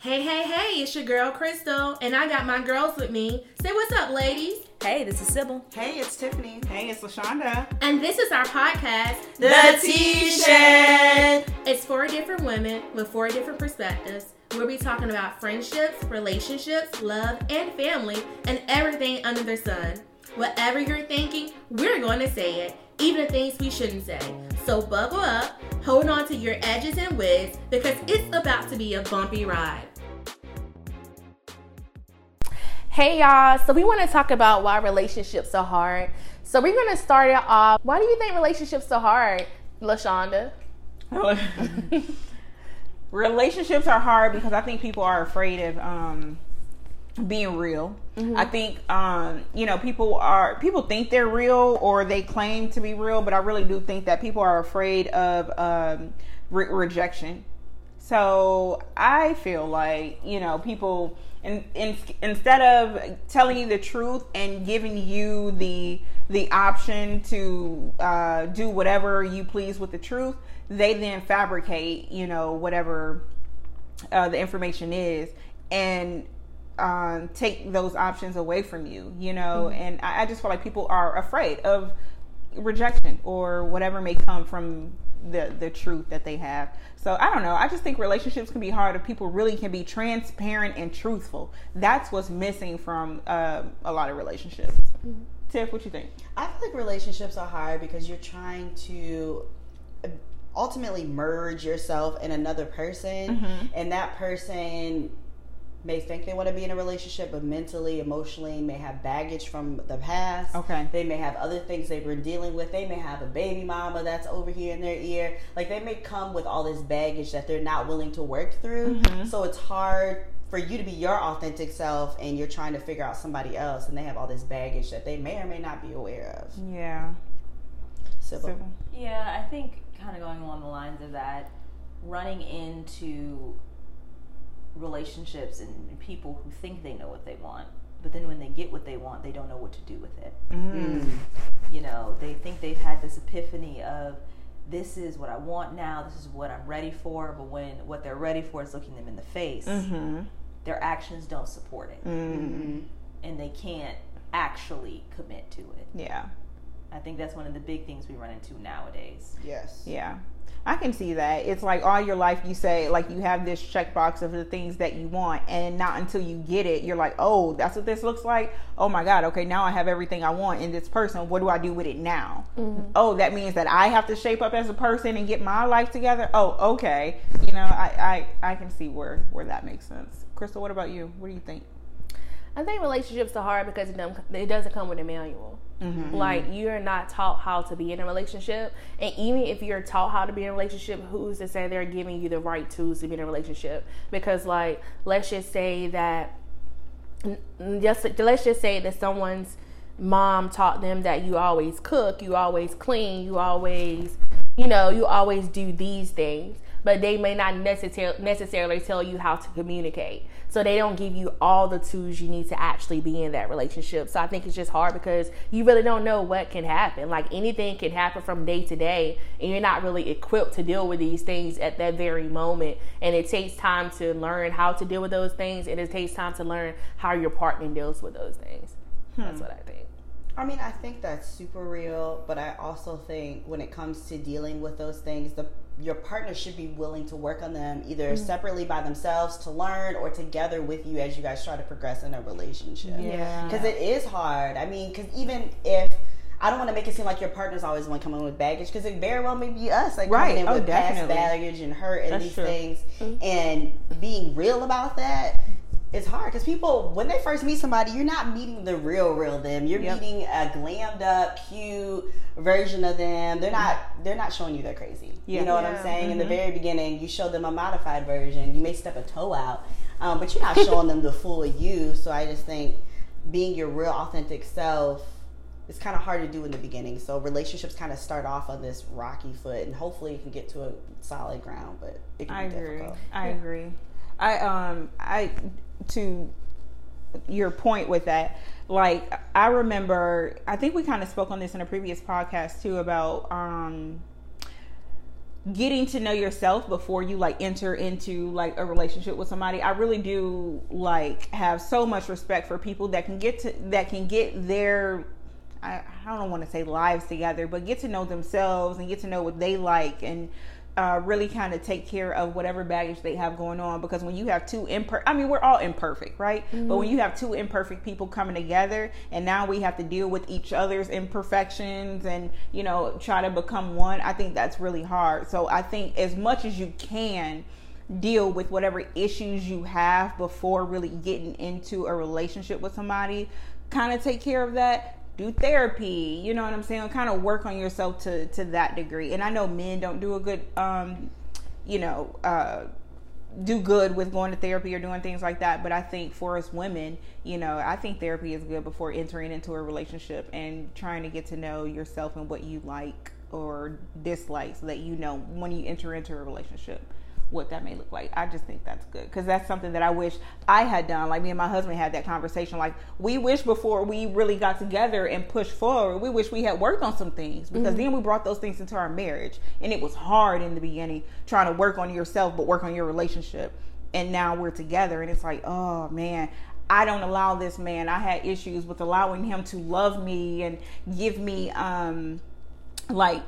Hey, hey, hey, it's your girl Crystal, and I got my girls with me. Say what's up, ladies. Hey, this is Sybil. Hey, it's Tiffany. Hey, it's LaShonda. And this is our podcast, The T Shed. It's four different women with four different perspectives. We'll be talking about friendships, relationships, love, and family, and everything under the sun. Whatever you're thinking, we're going to say it, even the things we shouldn't say. So buckle up, hold on to your edges and wigs, because it's about to be a bumpy ride. Hey y'all, so we want to talk about why relationships are hard. So we're going to start it off. Why do you think relationships are hard, LaShonda? Relationships are hard because I think people are afraid of um, being real. Mm-hmm. I think um, you know people are people think they're real or they claim to be real, but I really do think that people are afraid of um, re- rejection. So I feel like you know people in, in, instead of telling you the truth and giving you the the option to uh, do whatever you please with the truth, they then fabricate you know whatever uh, the information is and um, take those options away from you, you know. Mm-hmm. And I, I, just feel like people are afraid of rejection or whatever may come from the the truth that they have. So I don't know. I just think relationships can be hard if people really can be transparent and truthful. That's what's missing from uh, a lot of relationships. Mm-hmm. Tiff, what you think? I feel like relationships are hard because you're trying to ultimately merge yourself in another person, mm-hmm. and that person may think they want to be in a relationship, but mentally, emotionally, may have baggage from the past. Okay. They may have other things they've been dealing with. They may have a baby mama that's over here in their ear. Like they may come with all this baggage that they're not willing to work through. Mm-hmm. So it's hard for you to be your authentic self and you're trying to figure out somebody else and they have all this baggage that they may or may not be aware of. Yeah. Sybil. Yeah, I think kind of going along the lines of that, running into relationships and people who think they know what they want, but then when they get what they want, they don't know what to do with it. Mm. You know, they think they've had this epiphany of this is what I want now, this is what I'm ready for, but when what they're ready for is looking them in the face, mm-hmm. their actions don't support it. Mm-hmm. And they can't actually commit to it. Yeah. I think that's one of the big things we run into nowadays. Yes. Yeah. I can see that. It's like all your life you say like you have this checkbox of the things that you want, and not until you get it, you're like, oh, that's what this looks like. Oh my god, okay, now I have everything I want in this person. What do I do with it now? Mm-hmm. Oh, that means that I have to shape up as a person and get my life together. Oh, okay. You know, I I, I can see where where that makes sense. Crystal, what about you? What do you think? I think relationships are hard because it doesn't come with a manual. Mm-hmm. Like you're not taught how to be in a relationship, and even if you're taught how to be in a relationship, who's to say they're giving you the right tools to be in a relationship? Because like, let's just say that, just let's just say that someone's mom taught them that you always cook, you always clean, you always, you know, you always do these things but they may not necessarily necessarily tell you how to communicate. So they don't give you all the tools you need to actually be in that relationship. So I think it's just hard because you really don't know what can happen. Like anything can happen from day to day, and you're not really equipped to deal with these things at that very moment. And it takes time to learn how to deal with those things, and it takes time to learn how your partner deals with those things. Hmm. That's what I think. I mean, I think that's super real, but I also think when it comes to dealing with those things, the your partner should be willing to work on them either mm-hmm. separately by themselves to learn or together with you as you guys try to progress in a relationship. Yeah. Because it is hard. I mean, because even if I don't want to make it seem like your partner's always the one coming with baggage because it very well may be us, like right. coming in oh, with definitely. past baggage and hurt and That's these true. things, mm-hmm. and being real about that it's hard because people when they first meet somebody you're not meeting the real real them you're yep. meeting a glammed up cute version of them they're not they're not showing you they're crazy yeah. you know what yeah. i'm saying mm-hmm. in the mm-hmm. very beginning you show them a modified version you may step a toe out um, but you're not showing them the full you so i just think being your real authentic self is kind of hard to do in the beginning so relationships kind of start off on this rocky foot and hopefully you can get to a solid ground but it can I be agree. difficult i agree I um I to your point with that, like I remember, I think we kind of spoke on this in a previous podcast too about um, getting to know yourself before you like enter into like a relationship with somebody. I really do like have so much respect for people that can get to that can get their i, I don't want to say lives together but get to know themselves and get to know what they like and uh, really kind of take care of whatever baggage they have going on because when you have two imperfect i mean we're all imperfect right? Mm-hmm. but when you have two imperfect people coming together and now we have to deal with each other's imperfections and you know try to become one i think that's really hard. So i think as much as you can deal with whatever issues you have before really getting into a relationship with somebody kind of take care of that do therapy you know what i'm saying? Kind of work on yourself to to that degree. And i know men don't do a good um you know uh do good with going to therapy or doing things like that. But i think for us women you know i think therapy is good before entering into a relationship and trying to get to know yourself and what you like or dislike so that you know when you enter into a relationship what that may look like. I just think that's good because that's something that I wish I had done. Like me and my husband had that conversation. Like we wish before we really got together and pushed forward, we wish we had worked on some things because mm-hmm. then we brought those things into our marriage. And it was hard in the beginning trying to work on yourself, but work on your relationship. And now we're together and it's like, oh man, I don't allow this man. I had issues with allowing him to love me and give me um like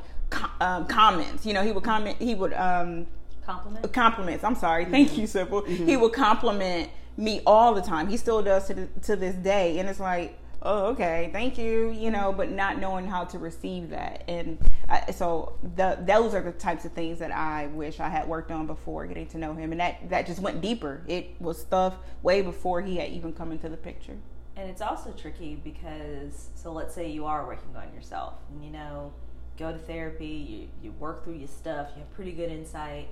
um, comments. You know, he would comment. He would um Compliments. Compliments. I'm sorry. Mm-hmm. Thank you, Simple. Mm-hmm. He would compliment me all the time. He still does to, to this day, and it's like, oh, okay, thank you, you know, but not knowing how to receive that, and I, so the, those are the types of things that I wish I had worked on before getting to know him, and that that just went deeper. It was stuff way before he had even come into the picture. And it's also tricky because, so let's say you are working on yourself, and you know, go to therapy, you you work through your stuff, you have pretty good insight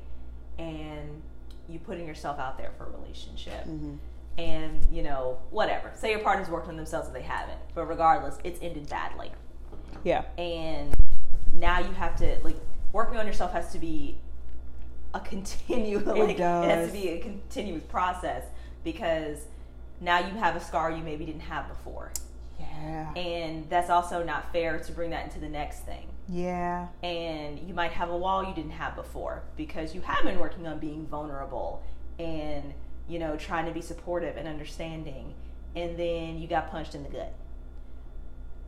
and you putting yourself out there for a relationship. Mm-hmm. And, you know, whatever. Say your partner's working on themselves and they haven't. But regardless, it's ended badly. Yeah. And now you have to, like, working on yourself has to be a continuous, like, it, does. it has to be a continuous process because now you have a scar you maybe didn't have before. Yeah. And that's also not fair to bring that into the next thing. Yeah. And you might have a wall you didn't have before because you have been working on being vulnerable and, you know, trying to be supportive and understanding. And then you got punched in the gut.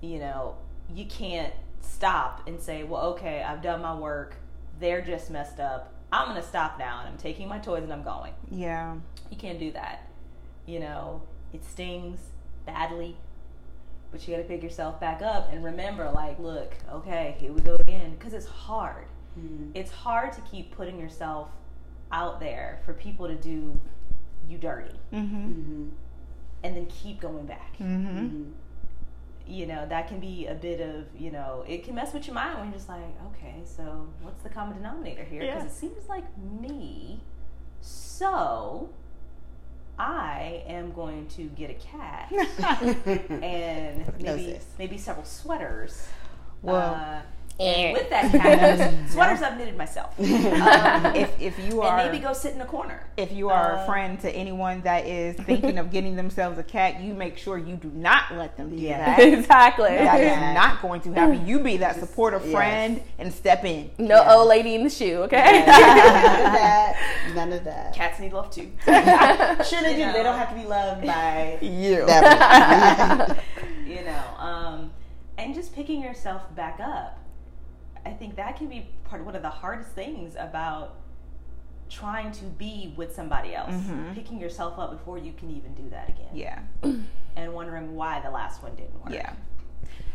You know, you can't stop and say, well, okay, I've done my work. They're just messed up. I'm going to stop now and I'm taking my toys and I'm going. Yeah. You can't do that. You know, it stings badly but you got to pick yourself back up and remember like look okay here we go again because it's hard mm-hmm. it's hard to keep putting yourself out there for people to do you dirty mm-hmm. Mm-hmm. and then keep going back mm-hmm. Mm-hmm. you know that can be a bit of you know it can mess with your mind when you're just like okay so what's the common denominator here because yeah. it seems like me so I am going to get a cat and maybe maybe several sweaters. Well, uh, and with that cat, sweaters I've knitted myself. Um, if, if you are, and maybe go sit in a corner. If you are uh, a friend to anyone that is thinking of getting themselves a cat, you make sure you do not let them do yeah. that. exactly. That is not going to happen. You be that supportive yes. friend and step in. No yes. old lady in the shoe, okay? None of that. None of that. Cats need love too. sure they do. Know. They don't have to be loved by you. you know, um, and just picking yourself back up I think that can be part of one of the hardest things about trying to be with somebody else, mm-hmm. picking yourself up before you can even do that again. Yeah. And wondering why the last one didn't work. Yeah.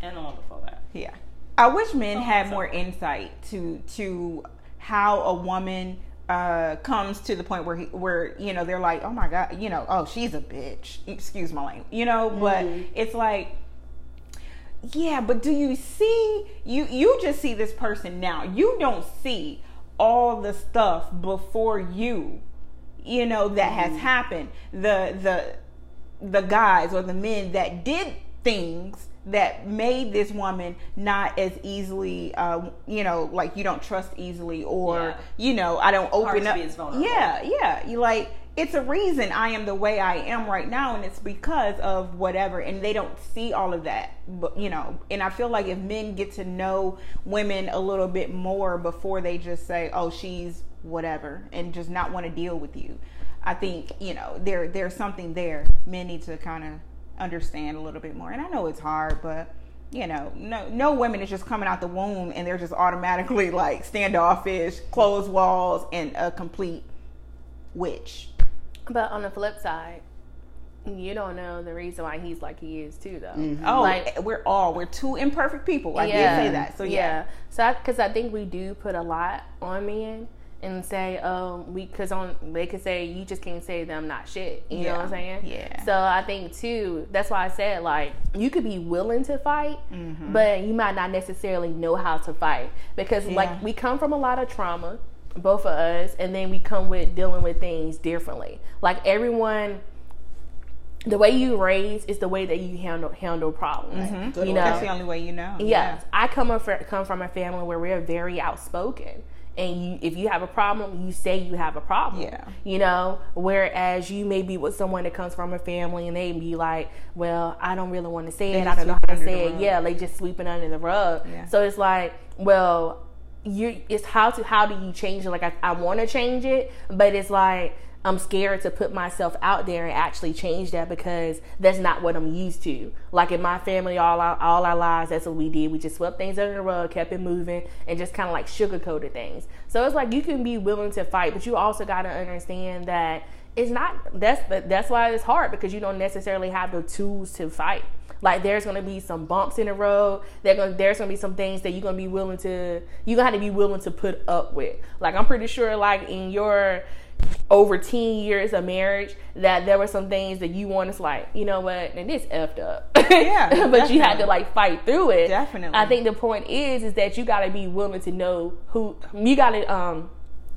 And the one before that. Yeah. I wish men oh, had more insight to to how a woman uh, comes to the point where he, where you know they're like, oh my god, you know, oh she's a bitch. Excuse my language, you know. Mm-hmm. But it's like yeah, but do you see you you just see this person now. You don't see all the stuff before you you know that mm-hmm. has happened. The the the guys or the men that did things that made this woman not as easily, uh, you know, like you don't trust easily, or yeah. you know, I don't open up. Yeah, yeah. You like it's a reason I am the way I am right now, and it's because of whatever. And they don't see all of that, but you know. And I feel like if men get to know women a little bit more before they just say, "Oh, she's whatever," and just not want to deal with you, I think you know there there's something there. Men need to kind of understand a little bit more. And I know it's hard, but you know, no no women is just coming out the womb and they're just automatically like standoffish, closed walls, and a complete witch. But on the flip side, you don't know the reason why he's like he is too, though. Mm-hmm. Oh, like we're all we're two imperfect people. I yeah, did say that. So yeah, yeah. so because I, I, think we do put a lot on men and say, um, we because on they could say you just can't say them not shit. You yeah. know what I'm saying? Yeah. So I think too. That's why I said like you could be willing to fight, mm-hmm. but you might not necessarily know how to fight because yeah. like we come from a lot of trauma both of us, and then we come with dealing with things differently. Like everyone, the way you raise is the way that you handle handle problems. Mm-hmm. You know, that's the only way you know. Yes, yeah. I come from come from a family where we're very outspoken. And you, if you have a problem, you say you have a problem. Yeah. You know, whereas you may be with someone that comes from a family and they be like, "Well, I don't really want to say they it. I don't know how to say it. Yeah, they just sweeping under the rug. Yeah. So it's like, well, you it's how to how do you change it? Like i, I want to change it but it's like i'm scared to put myself out there and actually change that because that's not what i'm used to. Like in my family all our all our lives that's what we did. We just swept things under the rug kept it moving and just kind of like sugarcoated things. So it's like you can be willing to fight but you also got to understand that it's not that's that's why it's hard because you don't necessarily have the tools to fight like there's gonna be some bumps in the road. Gonna, there's gonna be some things that you're gonna be willing to you gonna have to be willing to put up with. Like I'm pretty sure like in your over 10 years of marriage that there were some things that you want to like you know what and this effed up yeah but definitely. you had to like fight through it definitely i think the point is is that you got to be willing to know who you got to um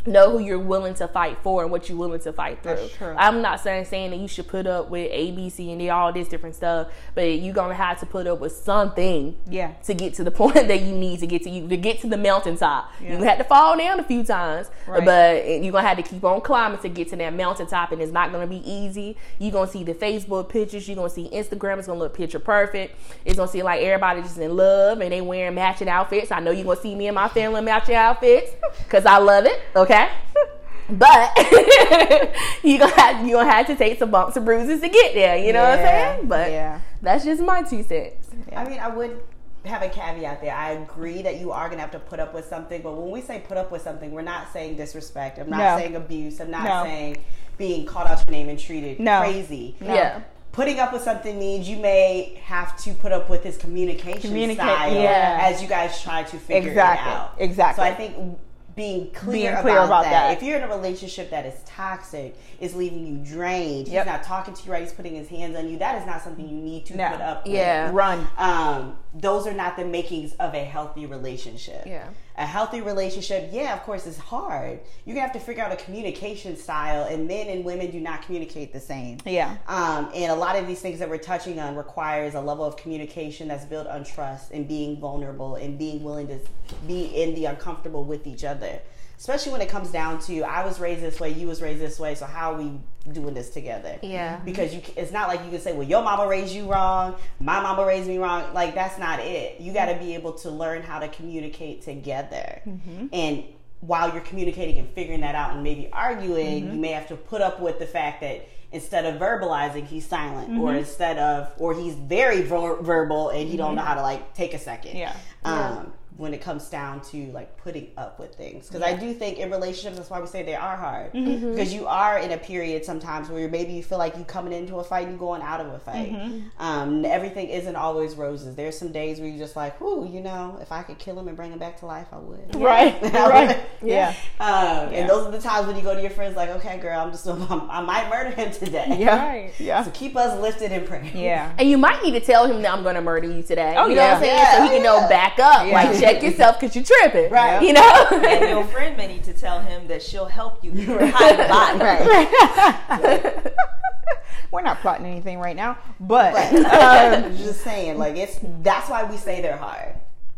know who you're willing to fight for and what you're willing to fight through. I'm not saying saying that you should put up with A, B, C, and D, all this different stuff, but you're gonna have to put up with something, yeah, to get to the point that you need to get to you to get to the mountaintop. Yeah. You had to fall down a few times, right. but you're gonna have to keep on climbing to get to that mountaintop, and it's not gonna be easy. You're gonna see the Facebook pictures, you're gonna see Instagram, it's gonna look picture perfect. It's gonna see like everybody just in love and they wearing matching outfits. I know you're gonna see me and my family matching outfits because I love it. Okay okay? But you gonna have you gonna have to take some bumps and bruises to get there. You know yeah, what I'm saying? But yeah. that's just my two cents. Yeah. I mean, I would have a caveat there. I agree that you are gonna have to put up with something, but when we say put up with something, we're not saying disrespect. I'm not no. saying abuse. I'm not no. saying being called out your name and treated no. crazy. Yeah putting up with something means you may have to put up with his communication Communicate, style yeah. as you guys try to figure exactly, it out. Exactly. So I think being clear, being clear about, about that. that. If you're in a relationship that is toxic, is leaving you drained, yep. he's not talking to you right, he's putting his hands on you, that is not something you need to no. put up with. yeah. with. Run. Um, those are not the makings of a healthy relationship. Yeah. A healthy relationship, yeah, of course, is hard. You're gonna have to figure out a communication style, and men and women do not communicate the same. Yeah. Um, and a lot of these things that we're touching on requires a level of communication that's built on trust and being vulnerable and being willing to be in the uncomfortable with each other especially when it comes down to I was raised this way, you was raised this way, so how we doing this together? Yeah. Because you, it's not like you can say, well, your mama raised you wrong, my mama raised me wrong. Like that's not it. You got to be able to learn how to communicate together, mm-hmm. and while you're communicating and figuring that out, and maybe arguing, mm-hmm. you may have to put up with the fact that instead of verbalizing he's silent mm-hmm. or instead of or he's very ver- verbal and you don't know mm-hmm. how to like take a second yeah um when it comes down to like putting up with things. Because yeah. i do think in relationships that's why we say they are hard. Mm-hmm. because you are in a period sometimes where maybe you feel like you coming into a fight and going out of a fight. Mm-hmm. um, everything isn't always roses. There's some days where you're just like whoo you know if i could kill him and bring him back to life i would. Right. Right. yeah, um, yeah. and those are the times when you go to your friends like okay girl i'm just I'm, i might murder him today. Yeah. Right. yeah. So keep us lifted in prayer. Yeah. And you might need to tell him that i'm gonna murder you today. Oh, you know yeah. what i'm saying? So he can know back up. Like check yourself because you're tripping, right? You know, and your friend may need to tell him that she'll help you hide the body, right? We're not plotting anything right now, but um, just saying, like it's that's why we say they're hard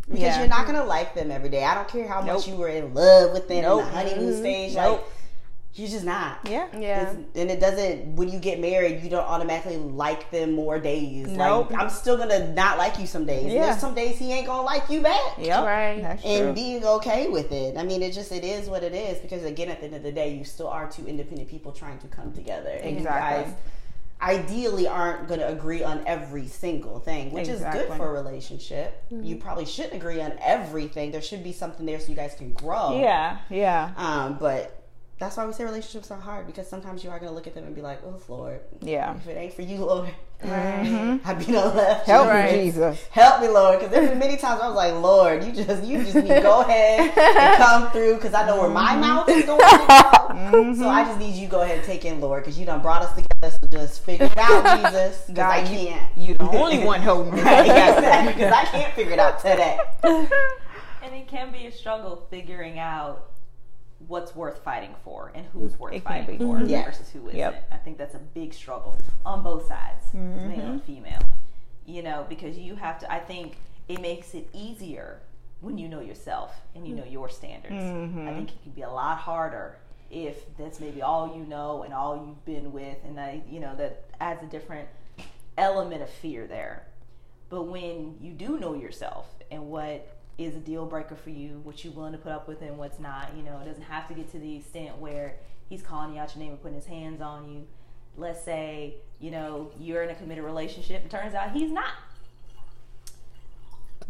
because yeah. you're not gonna like them every day. I don't care how nope. much you were in love with them nope. in the honeymoon mm-hmm. stage. Nope. Like You're just not. Yeah. Yeah. It's- and it doesn't when you get married, you don't automatically like them more days. Nope. Like I'm still gonna not like you some days. Yeah. There's some days he ain't gonna like you back. Yep. Right. That's true. And being okay with it. I mean, it just it is what it is because again, at the end of the day, you still are two independent people trying to come together, and Exactly. you guys ideally aren't going to agree on every single thing, which is good for a relationship. You probably shouldn't agree on everything. There should be something there so you guys can grow. yeah. Yeah. Um, but that's why we say relationships are hard because sometimes you are going to look at them and be like, "Oh, Lord, Yeah. if it ain't for you, Lord, I'd be no left. Help Right. me, Jesus. Help me, Lord, because there's been many times I was like, Lord, you just, you just need to go ahead and come through, because I know where my mm-hmm. mouth is going to go. Mm-hmm. So I just need you to go ahead and take in, Lord, because you done brought us together. So just figure it out, Jesus, because I God, you- can't. You the only one holding me Right, together. exactly, because I can't figure it out today. And it can be a struggle figuring out what's worth fighting for and who's worth It fighting for Yeah. versus who isn't. Yep. I think that's a big struggle on both sides, Mm-hmm. male and female. You know, because you have to. I think it makes it easier when you know yourself and you know your standards. Mm-hmm. I think it can be a lot harder if that's maybe all you know and all you've been with, and I, you know, that adds a different element of fear there. But when you do know yourself and what is a deal breaker for you, what you're willing to put up with and what's not, you know, it doesn't have to get to the extent where he's calling you out your name and putting his hands on you. Let's say, you know, you're in a committed relationship and turns out he's not.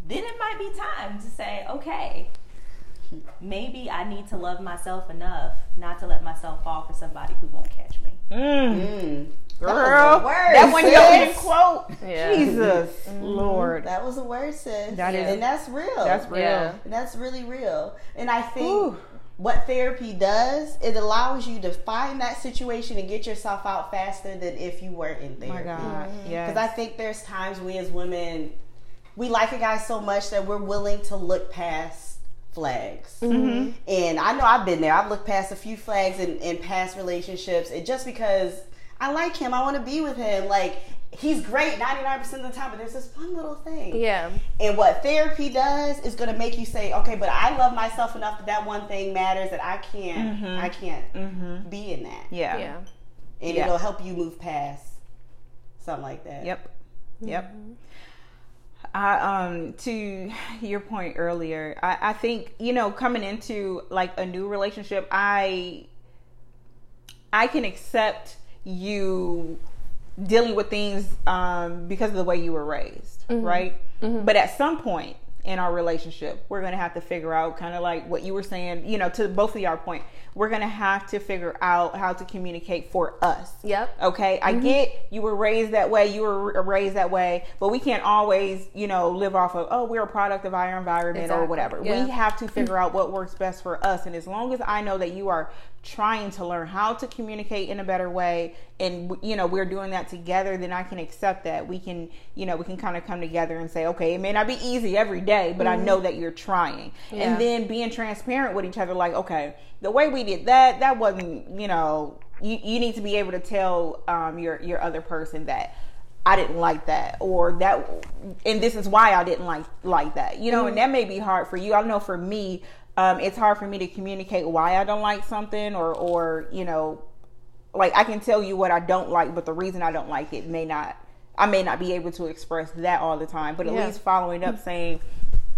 Then it might be time to say, okay, maybe I need to love myself enough not to let myself fall for somebody who won't catch me. Mm. Mm. Girl, That was a word, that one you sis. didn't quote. Yeah. Jesus, Lord, That was a word, sis. That is- and that's real. that's real. Yeah. And that's really real. And I think Ooh. what therapy does, it allows you to find that situation and get yourself out faster than if you weren't in My therapy. God, yeah. Because I think there's times we as women, we like a guy so much that we're willing to look past flags. Mm-hmm. And I know I've been there. I've looked past a few flags in, in past relationships. And just because I like him, I want to be with him. Like, he's great 99% of the time, but there's this one little thing. Yeah. And what therapy does is going to make you say, okay, but I love myself enough that that one thing matters that I can't, mm-hmm. I can't mm-hmm. be in that. yeah. Yeah. And Yeah. it'll help you move past something like that. Yep. Yep. Mm-hmm. I um to your point earlier, I, I think, you know, coming into like a new relationship, I I can accept you dealing with things um because of the way you were raised, right? But at some point in our relationship, we're gonna have to figure out kind of like what you were saying, you know, to both of y'all point, we're gonna have to figure out how to communicate for us. Yep. Okay, I mm-hmm. get you were raised that way, you were uh, raised that way, but we can't always, you know, live off of, oh, we're a product of our environment or whatever. yeah. We have to figure out what works best for us. And as long as I know that you are trying to learn how to communicate in a better way and you know we're doing that together then i can accept that we can you know we can kind of come together and say okay it may not be easy every day but i mm-hmm. know that you're trying Yeah. and then being transparent with each other like okay the way we did that that wasn't you know you, you need to be able to tell um, your your other person that I didn't like that, or that, and this is why I didn't like like that. You know, and that may be hard for you. I know for me, um, it's hard for me to communicate why I don't like something, or or you know, like I can tell you what I don't like, but the reason I don't like it may not. I may not be able to express that all the time, but at Yeah. least following up saying,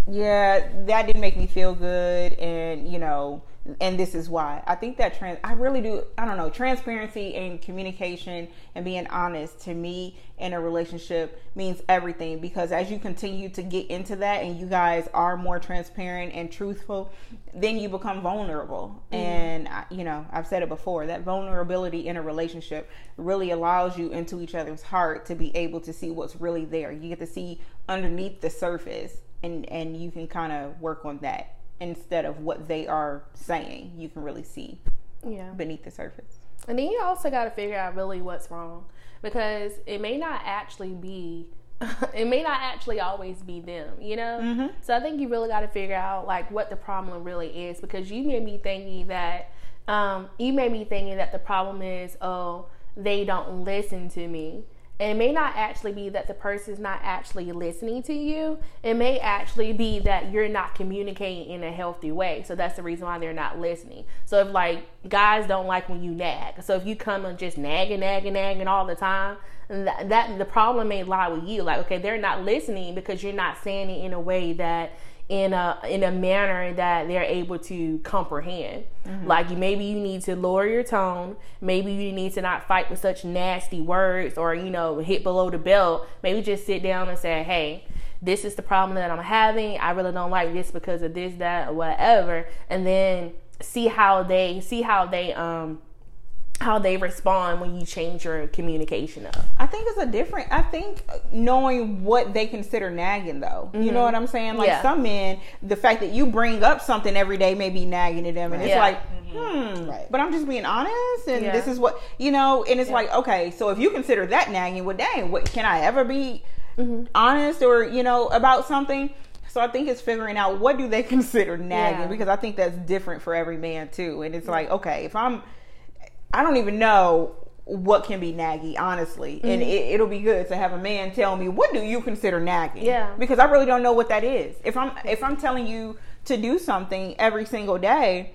yeah, that didn't make me feel good, and you know, and this is why. I think that trans, I really do. I don't know, transparency and communication and being honest to me in a relationship means everything because as you continue to get into that and you guys are more transparent and truthful, then you become vulnerable. Mm-hmm. And I, you know, I've said it before that vulnerability in a relationship really allows you into each other's heart to be able to see what's really there. You get to see underneath the surface and and you can kind of work on that instead of what they are saying you can really see Yeah. beneath the surface And then you also got to figure out really what's wrong because it may not actually be, it may not actually always be them, you know? So I think you really got to figure out like what the problem really is because you may be thinking that, um, you may be thinking that the problem is, oh, they don't listen to me. It may not actually be that the person's not actually listening to you. It may actually be that you're not communicating in a healthy way. So that's the reason why they're not listening. So if like guys don't like when you nag. So if you come and just nagging, nagging, nagging all the time, that, that the problem may lie with you. Like, okay, they're not listening because you're not saying it in a way that in a in a manner that they're able to comprehend. Mm-hmm. Like you maybe you need to lower your tone, maybe you need to not fight with such nasty words or you know hit below the belt. Maybe just sit down and say, "Hey, this is the problem that I'm having. I really don't like this because of this that or whatever." And then see how they see how they um how they respond when you change your communication up. I think it's a different. I think knowing what they consider nagging, though, mm-hmm. you know mm-hmm. what I'm saying. Like yeah. some men, the fact that you bring up something every day may be nagging to them, and it's yeah. like, mm-hmm. hmm. Right. But I'm just being honest, and yeah. this is what you know. And it's like, okay, so if you consider that nagging, well, dang, what can I ever be mm-hmm. honest or you know about something? So I think it's figuring out what do they consider nagging because I think that's different for every man too. And it's like, okay, if I'm I don't even know what can be naggy, honestly. Mm-hmm. And it, will be good to have a man tell me what do you consider nagging? Yeah. Because I really don't know what that is. If I'm if I'm telling you to do something every single day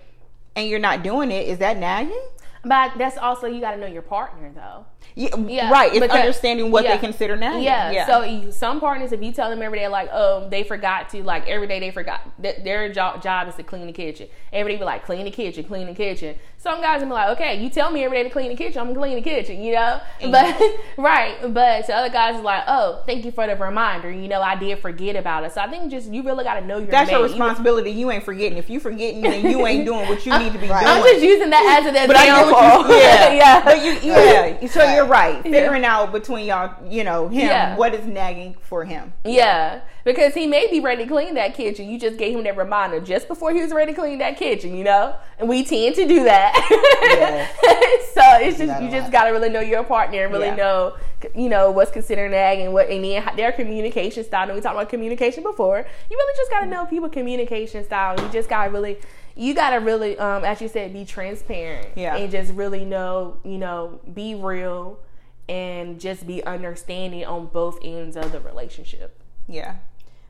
and you're not doing it, is that nagging? But that's also you got to know your partner though. Yeah, yeah, right. It's because, understanding what yeah, they consider nagging. Yeah. yeah. So some partners, if you tell them every day, like, oh, they forgot to, like, every day they forgot that their job, job is to clean the kitchen. Every day be like, clean the kitchen, clean the kitchen. Some guys will be like, okay, you tell me every day to clean the kitchen, I'm gonna clean the kitchen, you know. Mm-hmm. But right, but to other guys is like, oh, thank you for the reminder. You know, I did forget about it. So I think just you really got to know your. That's your responsibility. You, you, ain't forgetting. If you forgetting, then you ain't doing what you need to be right. doing. I'm just using that as an example. yeah, yeah. But you, yeah. So you're right. Figuring out between y'all, you know, him, yeah. what is nagging for him. Yeah. Because he may be ready to clean that kitchen. You just gave him that reminder just before he was ready to clean that kitchen, you know? And we tend to do that. So it's just you just gotta really know your partner and really yeah. know you know what's considered nagging and what and then their communication style. And we talked about communication before. You really just gotta know people communication style. You just gotta really you gotta really um as you said, be transparent. Yeah. And just really know, you know, be real and just be understanding on both ends of the relationship. Yeah.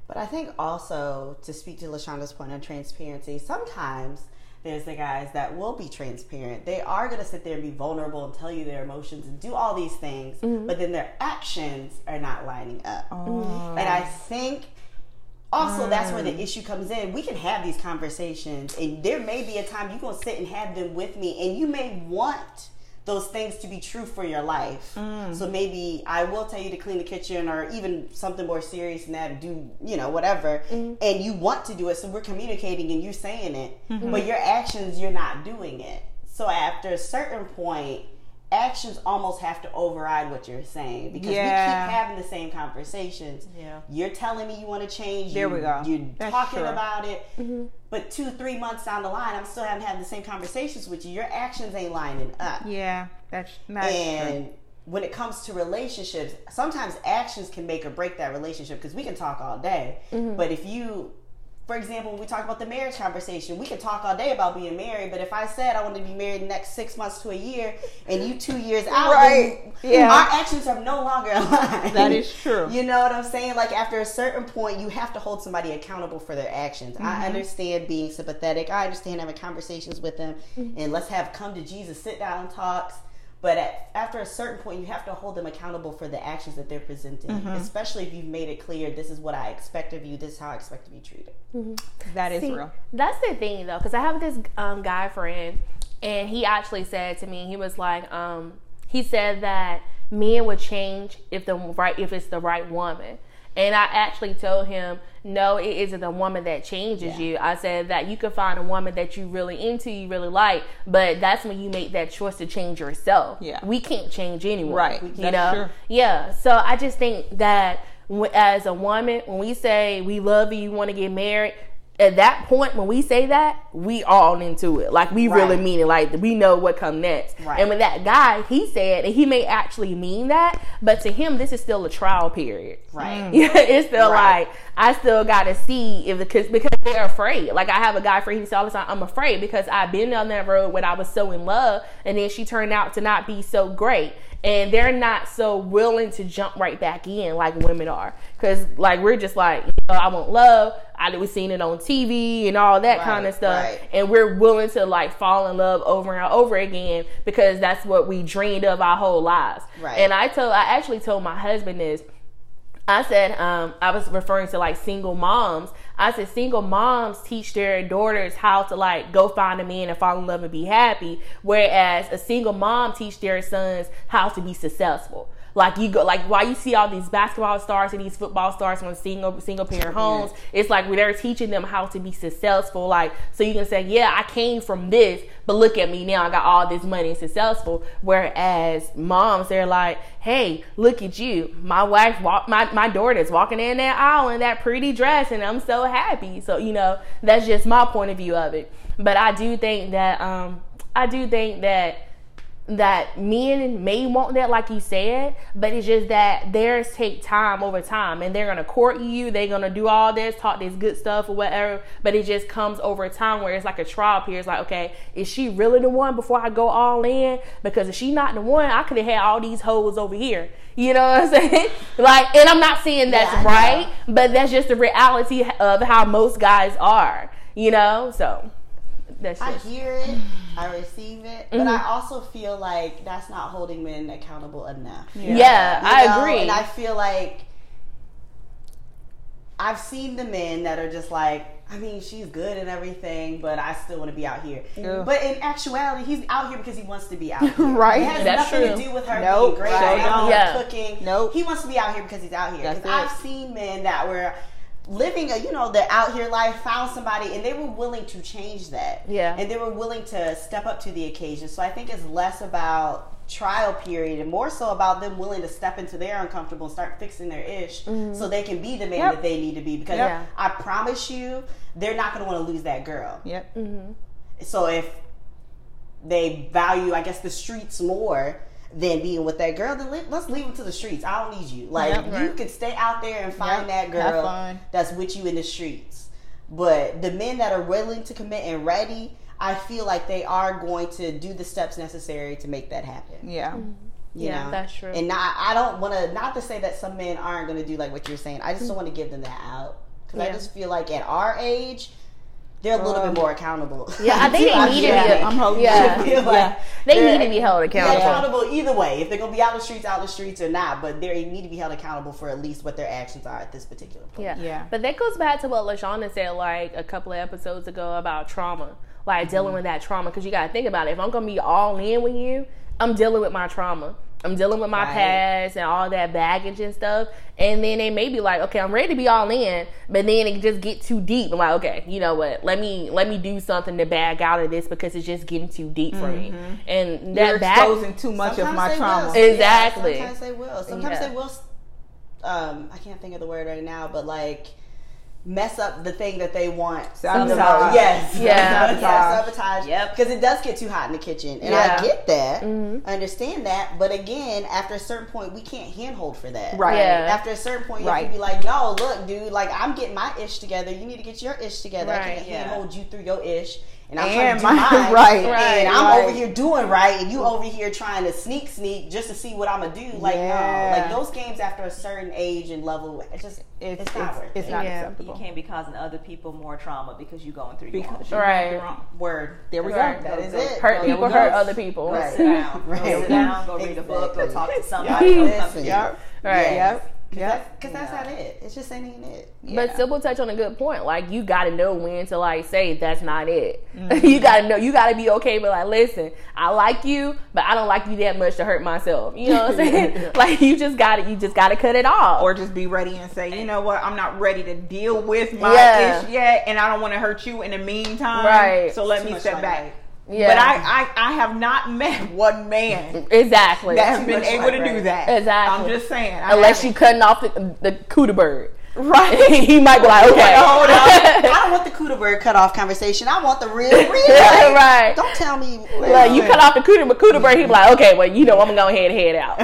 But I think also to speak to LaShonda's point on transparency, sometimes there's the guys that will be transparent. They are going to sit there and be vulnerable and tell you their emotions and do all these things, mm-hmm. but then their actions are not lining up. Oh. And I think also mm. that's where the issue comes in. We can have these conversations, and there may be a time you're going to sit and have them with me, and you may want those things to be true for your life. Mm. So maybe I will tell you to clean the kitchen or even something more serious than that, do, you know, whatever. Mm-hmm. And you want to do it. So we're communicating and you're saying it, mm-hmm. but your actions, you're not doing it. So after a certain point, actions almost have to override what you're saying because yeah. we keep having the same conversations. Yeah. You're telling me you want to change. There you, we go. You're That's talking true. about it. Mm-hmm. But two, three months down the line, I'm still having the same conversations with you. Your actions ain't lining up. Yeah. That's, that's and true. when it comes to relationships, sometimes actions can make or break that relationship because we can talk all day. Mm-hmm. But if you for example, when we talk about the marriage conversation, we can talk all day about being married, but if I said I want to be married the next six months to a year, and you two years out, right? yeah, our actions are no longer aligned. That is true. You know what I'm saying? Like after a certain point, you have to hold somebody accountable for their actions. Mm-hmm. I understand being sympathetic. I understand having conversations with them, mm-hmm. and let's have come to Jesus, sit down talks but at, after a certain point, you have to hold them accountable for the actions that they're presenting, mm-hmm. especially if you've made it clear this is what I expect of you, this is how I expect to be treated. Mm-hmm. That is See, real. That's the thing, though, because I have this um, guy friend, and he actually said to me, he was like, um, he said that men would change if the right if it's the right woman. And I actually told him, no, it isn't the woman that changes yeah. you. I said that you can find a woman that you really into, you really like, but that's when you make that choice to change yourself. Yeah. We can't change anyone. Right. You that's know? True. Yeah. So I just think that as a woman, when we say we love you, you want to get married, at that point when we say that, we all into it. Like we really mean it. Like we know what come next. Right. And when that guy, he said, and he may actually mean that, but to him, this is still a trial period. Right. Yeah, it's still Right. like I still got to see if the because because they're afraid. Like I have a guy friend, he said all the time, I'm afraid because I've been down that road when I was so in love, and then she turned out to not be so great, and they're not so willing to jump right back in like women are, because like we're just like I want love. I we seen it on TV and all that kind of stuff, right. and we're willing to like fall in love over and over again because that's what we dreamed of our whole lives. Right. And I told I actually told my husband this. I said, um, I was referring to like single moms. I said, single moms teach their daughters how to like go find a man and fall in love and be happy, whereas a single mom teach their sons how to be successful. Like you go, like why you see all these basketball stars and these football stars from single single parent homes. It's like they're teaching them how to be successful. Like so you can say, yeah, I came from this, but look at me now. I got all this money and successful. Whereas moms, they're like, hey, look at you. My wife walk my my daughter's walking in that aisle in that pretty dress, and I'm so happy. So you know that's just my point of view of it. But I do think that um I do think that that men may want that like you said but it's just that theirs take time over time and they're gonna court you they're gonna do all this talk this good stuff or whatever but it just comes over time where it's like a trial period. It's like okay is she really the one before i go all in? Because if she not the one i could have had all these hoes over here. You know what i'm saying? Like and i'm not saying that's Yeah, right but that's just the reality of how most guys are you know? So that's I hear it, I receive it, but Mm-hmm. I also feel like that's not holding men accountable enough. yeah, You i know? agree And I feel like I've seen the men that are just like, I mean, she's good and everything, but I still want to be out here. Yeah. But in actuality, he's out here because he wants to be out here. Right. It has That's nothing true. to do with her Nope. being great, Right. or Yeah. cooking. Nope. He wants to be out here because he's out here. Because. I've seen men that were living a you know the out here life found somebody and they were willing to change that Yeah. and they were willing to step up to the occasion so i think it's less about trial period and more so about them willing to step into their uncomfortable and start fixing their ish mm-hmm. so they can be the man Yep. that they need to be because Yeah. i promise you they're not going to want to lose that girl Yep. Mm-hmm. so if they value i guess the streets more than being with that girl then let, let's leave them to the streets i don't need you like Yep. you Right. could stay out there and find Yep. that girl that's with you in the streets but the men that are willing to commit and ready i feel like they are going to do the steps necessary to make that happen Yeah. Mm-hmm. you Yeah, know? that's true. and not, i don't want to not to say that some men aren't going to do like what you're saying i just don't want to give them that out because i just feel like at our age they're a little Um, bit more accountable Yeah, I think they need to be- like. I'm hoping. Yeah. I like Yeah. They need to be held be accountable. accountable either way. If they're gonna be out in the streets, out in the streets or not, but they need to be held accountable for at least what their actions are at this particular point. Yeah. Yeah. But that goes back to what LaShonda said like a couple of episodes ago about trauma. Like dealing with that trauma. Because you got to think about it. If I'm going to be all in with you, I'm dealing with my trauma. I'm dealing with my Right. past and all that baggage and stuff. And then they may be like, okay, I'm ready to be all in, but then it just get too deep. I'm like, okay, you know what? Let me let me do something to bag out of this because it's just getting too deep for me. And that You're bag, exposing too much of my trauma. will. Exactly. Yeah, sometimes they will. Sometimes Yeah. they will. Um, I can't think of the word right now, but like mess up the thing that they want. Sabotage. Yes. Yeah. yeah. Sabotage. Yep. Because it does get too hot in the kitchen, and Yeah. I get that. Mm-hmm. I understand that, but again, after a certain point, we can't handhold for that. Right. Yeah. After a certain point, you have to be like, no, look, dude, like I'm getting my ish together. You need to get your ish together. I can't yeah. handhold you through your ish. And I'm And trying to do my- mine, right, right, and I'm right. over here doing right, and you over here trying to sneak, sneak just to see what I'm gonna do. Like Yeah. no, like those games after a certain age and level, it's just It's, it's, not worth it's it. not Yeah. You can't be causing other people more trauma because you're going through your own Because shit. Right. you're wrong. Word. There we Right. go. That is Go- it. hurt There people we hurt go. other people. Right. Sit down. Go Right. sit down. Go read a book. Go talk to Yeah. somebody. Go come to Listen. you. Yep. Right. Yep. Because Yep. that's, not it. It's just ain't it. But Yeah. Sybil touched on a good point. Like you got to know when to like say that's not it. Mm-hmm. you got to know. You got to be okay. But like, listen, I like you, but I don't like you that much to hurt myself. You know what I'm saying? like you just got to You just got to cut it off. Or just be ready and say, you know what, I'm not ready to deal with my Yeah. ish yet, and I don't want to hurt you in the meantime. Right. So let Too me step back. limelight. Yeah. But I, I, I have not met one man exactly. that has been much able to limelight. do that. Exactly. I'm just saying. I Unless you haven't. cutting off the the cootie bird. right, he might be like, okay, hold on. I don't want the cooter bird cut off conversation. I want the real, real. Like, right. Don't tell me. Like you cut off the cooter, but cooter bird, he be like, okay, well, you know, I'm gonna go ahead and head out.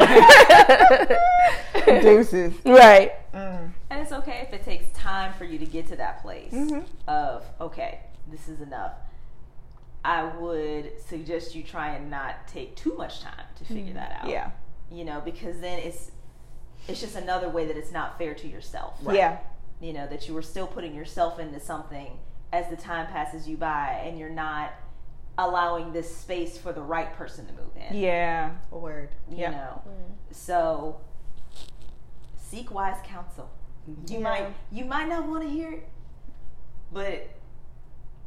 Deuces. right. Mm. And it's okay if it takes time for you to get to that place mm-hmm. of, okay, this is enough. I would suggest you try and not take too much time to figure mm-hmm. that out. Yeah. You know, because then it's it's just another way that it's not fair to yourself. Yeah. You know, that you were still putting yourself into something as the time passes you by and you're not allowing this space for the right person to move in. Yeah. A word. You Yeah. know. So seek wise counsel. You Yeah. might you might not want to hear it, but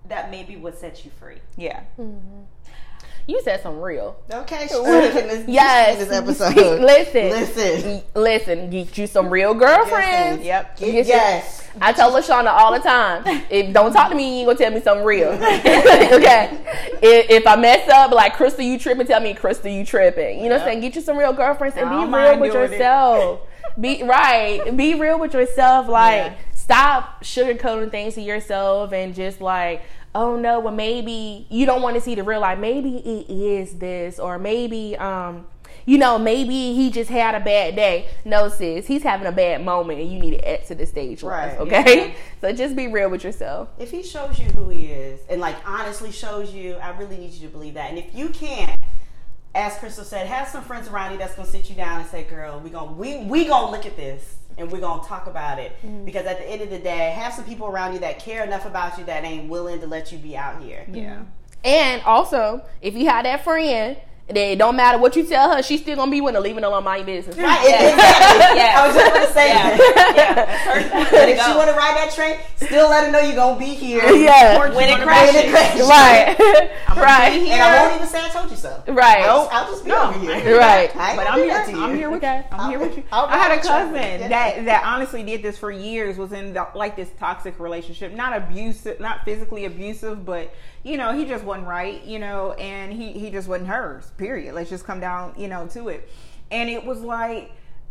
that may be what sets you free. Yeah. Mm-hmm. You said some real. Okay, she's this, Yes. this episode. Listen. Listen. Listen, get you some real girlfriends. Yep. Get your- Yes. I tell LaShonda all the time, if don't talk to me, you ain't gonna tell me something real. okay. If, if I mess up, like Crystal, you tripping, tell me Crystal, you tripping. You know what I'm saying? Get you some real girlfriends and be real with yourself. Be right. Be real with yourself. Like Yeah. stop sugarcoating things to yourself and just like, oh no, well maybe you don't want to see the real life. Maybe it is this, or maybe um you know, maybe he just had a bad day. No, sis, he's having a bad moment, and you need to exit the stage. Right, Okay, so just be real with yourself. If he shows you who he is and like honestly shows you, I really need you to believe that. And if you can't, as Crystal said, have some friends around you that's gonna sit you down and say, "Girl, we gonna we we gonna look at this and we're gonna talk about it." Mm-hmm. Because at the end of the day, have some people around you that care enough about you that ain't willing to let you be out here. Yeah. And also, if you have that friend, then it don't matter what you tell her, she's still gonna be willing to leave it alone, my business. Right, exactly. Yeah. I was just gonna say Yeah. that. yeah. That's her point. But if Go. she want to ride that train, still let her know you're gonna be here. Yeah. When it crashes. be in the crash. Right, right, And I won't even say I told you so. right, I'll, I'll just be No, over here. right. But I'm do here. to you. I'm here with Okay. you. I'm here with you. I'll I had a ride with cousin Yeah. that that honestly did this for years. Was in the, like this toxic relationship, not abusive, not physically abusive, but you know he just wasn't right. You know, and he he just wasn't hers. Period. Let's just come down, you know, to it. And it was like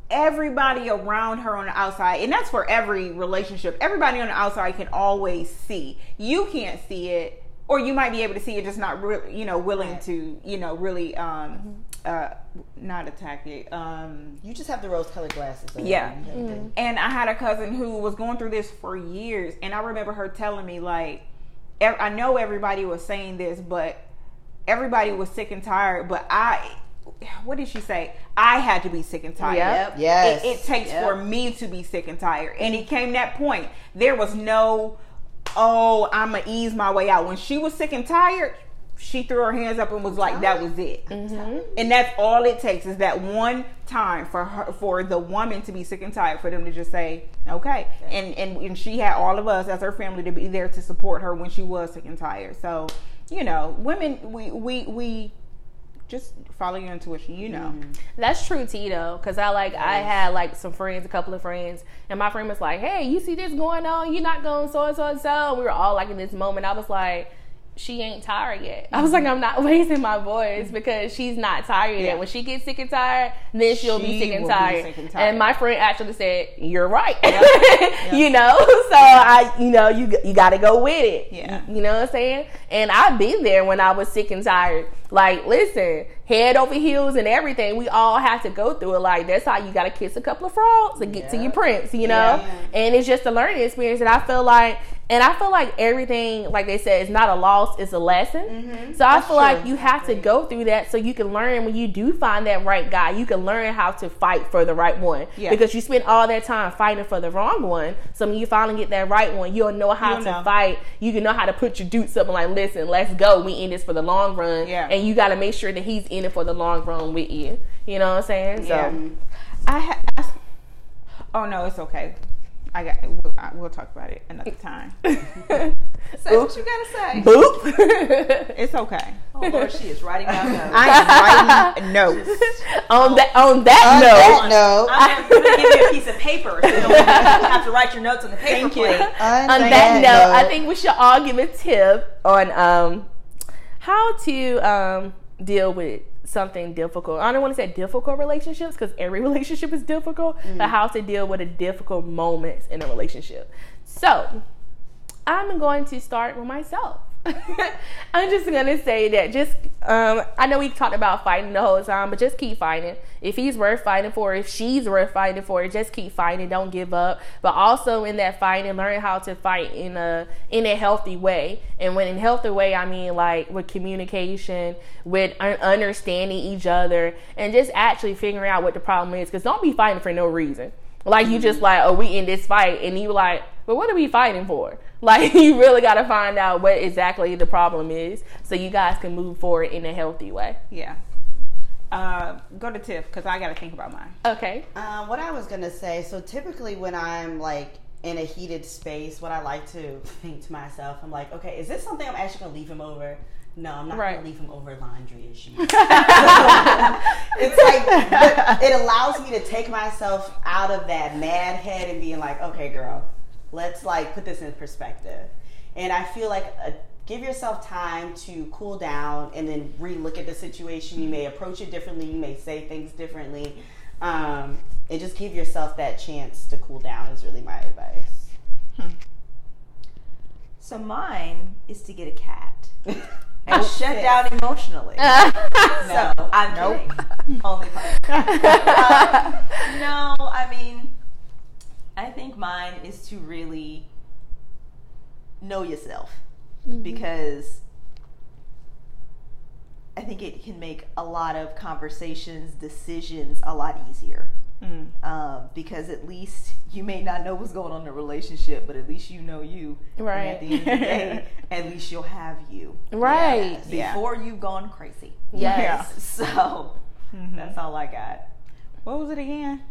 everybody around her on the outside, and that's for every relationship. Everybody on the outside can always see. You can't see it. Or you might be able to see it, just not, re- you know, willing Right. to, you know, really, um, uh, not attack it. Um, You just have the rose-colored glasses. on. Yeah. Mhm. and I had a cousin who was going through this for years, and I remember her telling me like, ev- I know everybody was saying this, but everybody was sick and tired. But I, what did she say? I had to be sick and tired. Yep. Yes. It, it takes Yep. for me to be sick and tired, and it came that point. There was no, oh, I'm gonna ease my way out. When she was sick and tired. She threw her hands up and was like, "That was it," mm-hmm. and that's all it takes is that one time for her, for the woman to be sick and tired, for them to just say, "Okay," and and, and she had all of us as her family to be there to support her when she was sick and tired. So, you know, women, we we we just follow your intuition. You know, mm-hmm. That's true, Tito. Cause I like I had like some friends, a couple of friends, and my friend was like, "Hey, you see this going on? You're not going so and so and so." We were all like in this moment. I was like. She ain't tired yet. I was like, mm-hmm. I'm not raising my voice because she's not tired Yeah. yet. When she gets sick and tired, then she'll be sick and tired. sick and tired. And my friend actually said, "You're right." you know, so I, you know, you you got to go with it. Yeah. You know what I'm saying? And I've been there when I was sick and tired. Like, listen, head over heels and everything. We all have to go through it. Like, that's how you got to kiss a couple of frogs to get to your prince, you know? Yeah. And it's just a learning experience. And I feel like, and I feel like everything, like they said, is not a loss, it's a lesson. Mm-hmm. So I That's feel like you have to go through that so you can learn when you do find that right guy, you can learn how to fight for the right one. Yeah. Because you spend all that time fighting for the wrong one. So when you finally get that right one, you'll know how You'll to know. fight. You can know how to put your dukes up and like, listen, let's go. We in this for the long run. Yeah. And you got to make sure that he's in it for the long run with you. You know what I'm saying? So Yeah. I ha- I oh no, it's okay. I got. We'll, I, we'll talk about it another time. Say what you gotta say. boop. It's okay. Oh Lord, she is writing down notes. I am writing notes. on that on that On note, that note, I'm gonna give you a piece of paper so you don't have to write your notes on the paper Thank you. on, on that note, I think we should all give a tip on um how to um deal with something difficult. I don't want to say difficult relationships because every relationship is difficult, mm. but how to deal with the difficult moments in a relationship. So, I'm going to start with myself. I'm just gonna say that just um, I know we talked about fighting the whole time, but just keep fighting. If he's worth fighting for, if she's worth fighting for, just keep fighting. Don't give up. But also in that fighting, learn how to fight in a in a healthy way. And when in healthy way, I mean like with communication, with understanding each other, and just actually figuring out what the problem is. Because don't be fighting for no reason. Like you just like, oh, we in this fight, and you like, but what are we fighting for? Like you really got to find out what exactly the problem is, so you guys can move forward in a healthy way. Yeah. Uh, go to Tiff because I got to think about mine. Okay. Um, what I was gonna say. So typically, when I'm like in a heated space, what I like to think to myself, I'm like, okay, is this something I'm actually gonna leave him over? No, I'm not right. gonna leave him over laundry issues. it's like it allows me to take myself out of that mad head and being like, okay, girl, let's like put this in perspective. And I feel like a, uh, give yourself time to cool down and then relook at the situation. You may approach it differently. You may say things differently. Um, and just give yourself that chance to cool down is really my advice. Hmm. So mine is to get a cat. and shut down emotionally. no, I'm nope. kidding. Only uh, no, I mean, I think mine is to really know yourself mm-hmm. because I think it can make a lot of conversations, decisions a lot easier. Mm. Um, because at least you may not know what's going on in the relationship, but at least you know you. Right. And at the end of the day, at least you'll have you. Right. Yes, before yeah. you've gone crazy. Yes. Yeah. So mm-hmm. that's all I got. What was it again?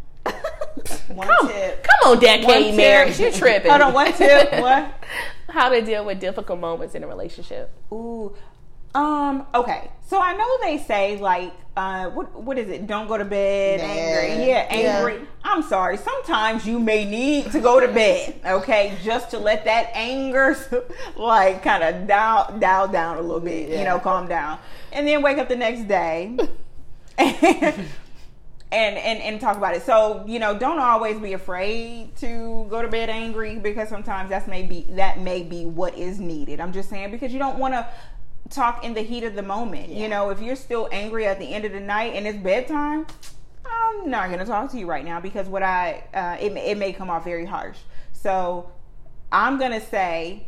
One come, tip. Come on, decade marriage. You're tripping. Hold on, one tip. What? How to deal with difficult moments in a relationship. Ooh. Um, okay. So I know they say like uh what what is it? Don't go to bed yeah. angry. Yeah, angry. Yeah. I'm sorry. Sometimes you may need to go to bed, okay? Just to let that anger like kind of dial dial down a little bit, yeah. you know, calm down. And then wake up the next day. and, and and talk about it. So you know, don't always be afraid to go to bed angry because sometimes that's maybe that may be what is needed. I'm just saying because you don't want to talk in the heat of the moment. Yeah. You know, if you're still angry at the end of the night and it's bedtime, I'm not gonna talk to you right now because what I uh, it it may come off very harsh. So I'm gonna say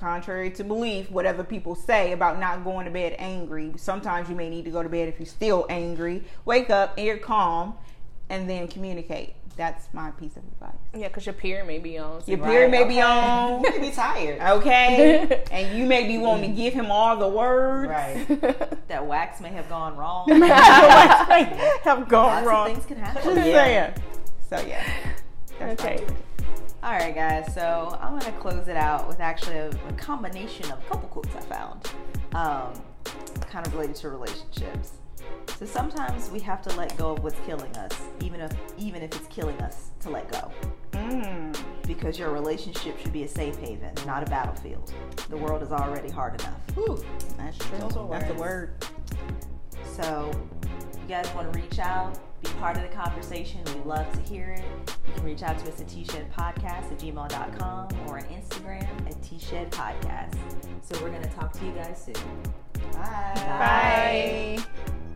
contrary to belief, whatever people say about not going to bed angry, sometimes you may need to go to bed if you're still angry. Wake up and you're calm and then communicate. That's my piece of advice. Yeah, because your period may be on. your period may okay. be on. You may be tired. Okay. and you may be wanting to give him all the words. Right. that wax may have gone wrong. wax may have gone Lots wrong. things can happen. Just yeah. saying. So, yeah. That's okay. All right, guys. So I'm gonna close it out with actually a, a combination of a couple quotes I found, um, kind of related to relationships. So sometimes we have to let go of what's killing us, even if even if it's killing us to let go. Mm. Because your relationship should be a safe haven, not a battlefield. The world is already hard enough. Ooh, that's true. That's a word. So, you guys want to reach out? Be part of the conversation. We love to hear it. You can reach out to us at tshedpodcast at gmail.com or on Instagram at tshedpodcast. So we're going to talk to you guys soon. Bye. Bye. Bye.